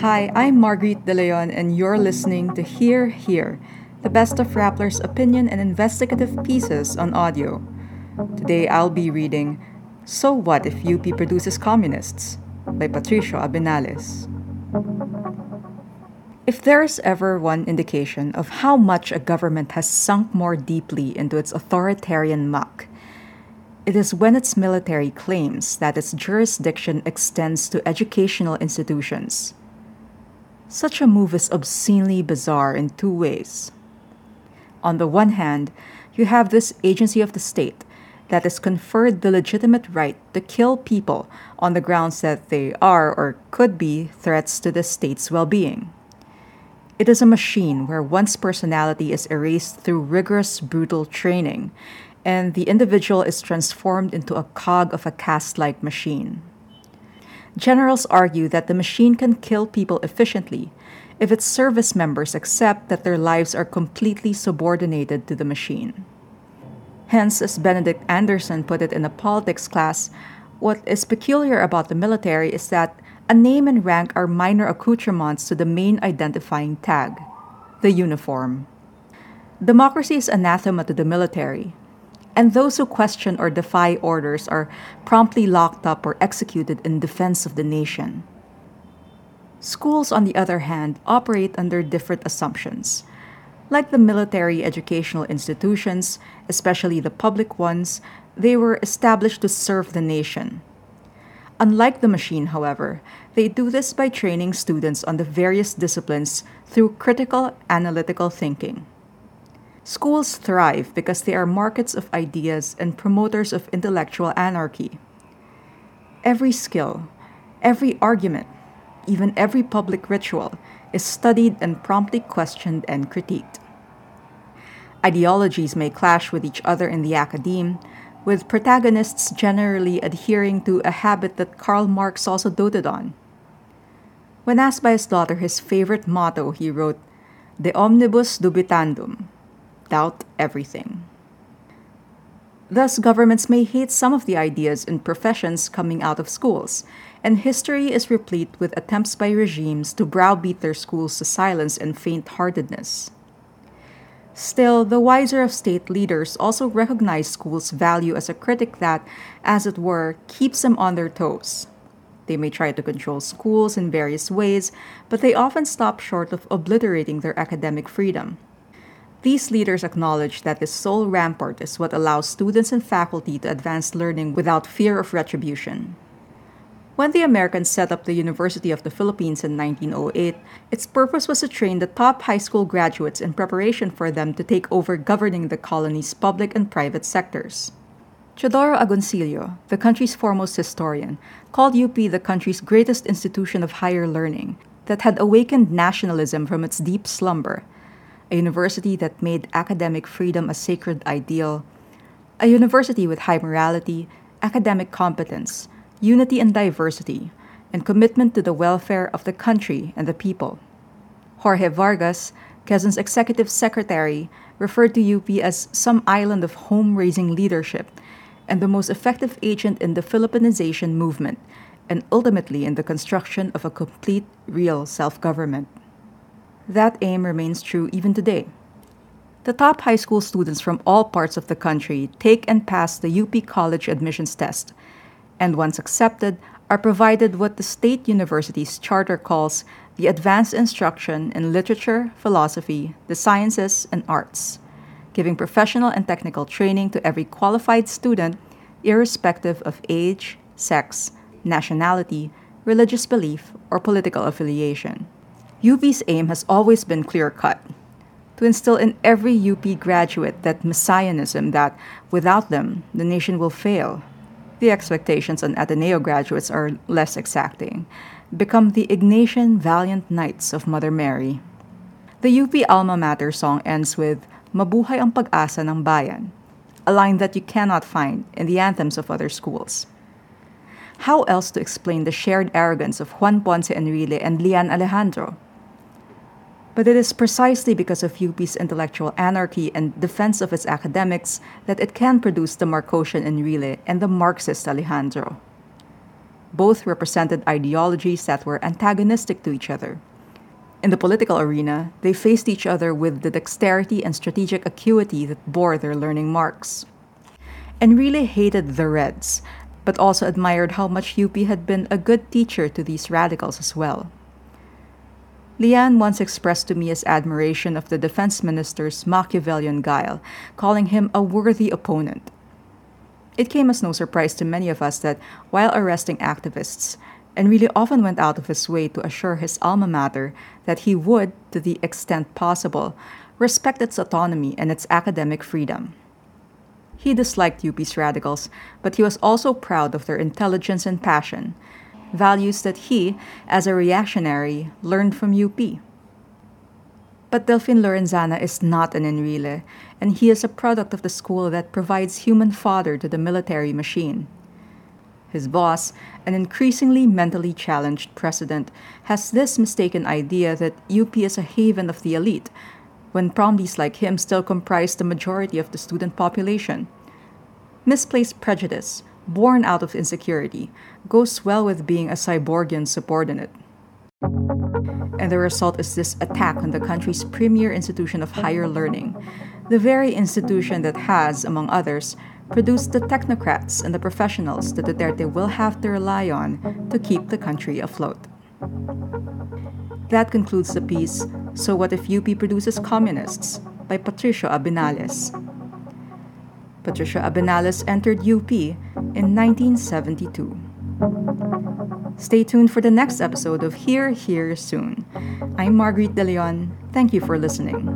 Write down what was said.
Hi, I'm Marguerite De Leon, and you're listening to Hear Here, the best of Rappler's opinion and investigative pieces on audio. Today I'll be reading So What If UP Produces Communists by Patricio Abinales. If there's ever one indication of how much a government has sunk more deeply into its authoritarian muck, it is when its military claims that its jurisdiction extends to educational institutions. Such a move is obscenely bizarre in two ways. On the one hand, you have this agency of the state that is conferred the legitimate right to kill people on the grounds that they are or could be threats to the state's well being. It is a machine where one's personality is erased through rigorous, brutal training, and the individual is transformed into a cog of a caste like machine. Generals argue that the machine can kill people efficiently if its service members accept that their lives are completely subordinated to the machine. Hence, as Benedict Anderson put it in a politics class, what is peculiar about the military is that a name and rank are minor accoutrements to the main identifying tag the uniform. Democracy is anathema to the military, and those who question or defy orders are promptly locked up or executed in defense of the nation. Schools, on the other hand, operate under different assumptions. Like the military educational institutions, especially the public ones, they were established to serve the nation. Unlike the machine, however, they do this by training students on the various disciplines through critical analytical thinking. Schools thrive because they are markets of ideas and promoters of intellectual anarchy. Every skill, every argument, even every public ritual is studied and promptly questioned and critiqued. Ideologies may clash with each other in the academe, with protagonists generally adhering to a habit that Karl Marx also doted on. When asked by his daughter his favorite motto, he wrote, De omnibus dubitandum, doubt everything. Thus, governments may hate some of the ideas and professions coming out of schools, and history is replete with attempts by regimes to browbeat their schools to silence and faint heartedness. Still, the wiser of state leaders also recognize schools' value as a critic that, as it were, keeps them on their toes. They may try to control schools in various ways, but they often stop short of obliterating their academic freedom. These leaders acknowledge that this sole rampart is what allows students and faculty to advance learning without fear of retribution. When the Americans set up the University of the Philippines in 1908, its purpose was to train the top high school graduates in preparation for them to take over governing the colony's public and private sectors. Teodoro Agoncillo, the country's foremost historian, called UP the country's greatest institution of higher learning that had awakened nationalism from its deep slumber, a university that made academic freedom a sacred ideal, a university with high morality, academic competence, unity and diversity, and commitment to the welfare of the country and the people. Jorge Vargas, Quezon's executive secretary, referred to UP as some island of home raising leadership and the most effective agent in the Philippinization movement, and ultimately in the construction of a complete, real self government. That aim remains true even today. The top high school students from all parts of the country take and pass the UP College admissions test and once accepted, are provided what the state university's charter calls the advanced instruction in literature, philosophy, the sciences, and arts, giving professional and technical training to every qualified student, irrespective of age, sex, nationality, religious belief, or political affiliation. UP's aim has always been clear cut to instill in every UP graduate that messianism that, without them, the nation will fail the expectations on Ateneo graduates are less exacting, become the Ignatian valiant knights of Mother Mary. The UP alma mater song ends with Mabuhay ang pag-asa ng bayan, a line that you cannot find in the anthems of other schools. How else to explain the shared arrogance of Juan Ponce Enrile and Lean Alejandro? But it is precisely because of UP's intellectual anarchy and defense of its academics that it can produce the Marcosian Enrile and the Marxist Alejandro. Both represented ideologies that were antagonistic to each other. In the political arena, they faced each other with the dexterity and strategic acuity that bore their learning marks. Enrile hated the Reds, but also admired how much UP had been a good teacher to these radicals as well. Lean once expressed to me his admiration of the defense minister's Machiavellian guile, calling him a worthy opponent. It came as no surprise to many of us that while arresting activists, and Enrile often went out of his way to assure his alma mater that he would, to the extent possible, respect its autonomy and its academic freedom. He disliked UP's radicals, but he was also proud of their intelligence and passion, values that he, as a reactionary, learned from UP. But Delfin Lorenzana is not an Enrile, and he is a product of the school that provides human fodder to the military machine. His boss, an increasingly mentally challenged president, has this mistaken idea that UP is a haven of the elite, when PromDs like him still comprise the majority of the student population. Misplaced prejudice, born out of insecurity, goes well with being a cyborgian subordinate. And the result is this attack on the country's premier institution of higher learning, the very institution that has, among others, produced the technocrats and the professionals that Duterte will have to rely on to keep the country afloat. That concludes the piece, So What If UP Produces Communists? by Patricio Abinales. Patricia Abinales entered UP in 1972. Stay tuned for the next episode of Here, Here, Soon. I'm Marguerite De Leon. Thank you for listening.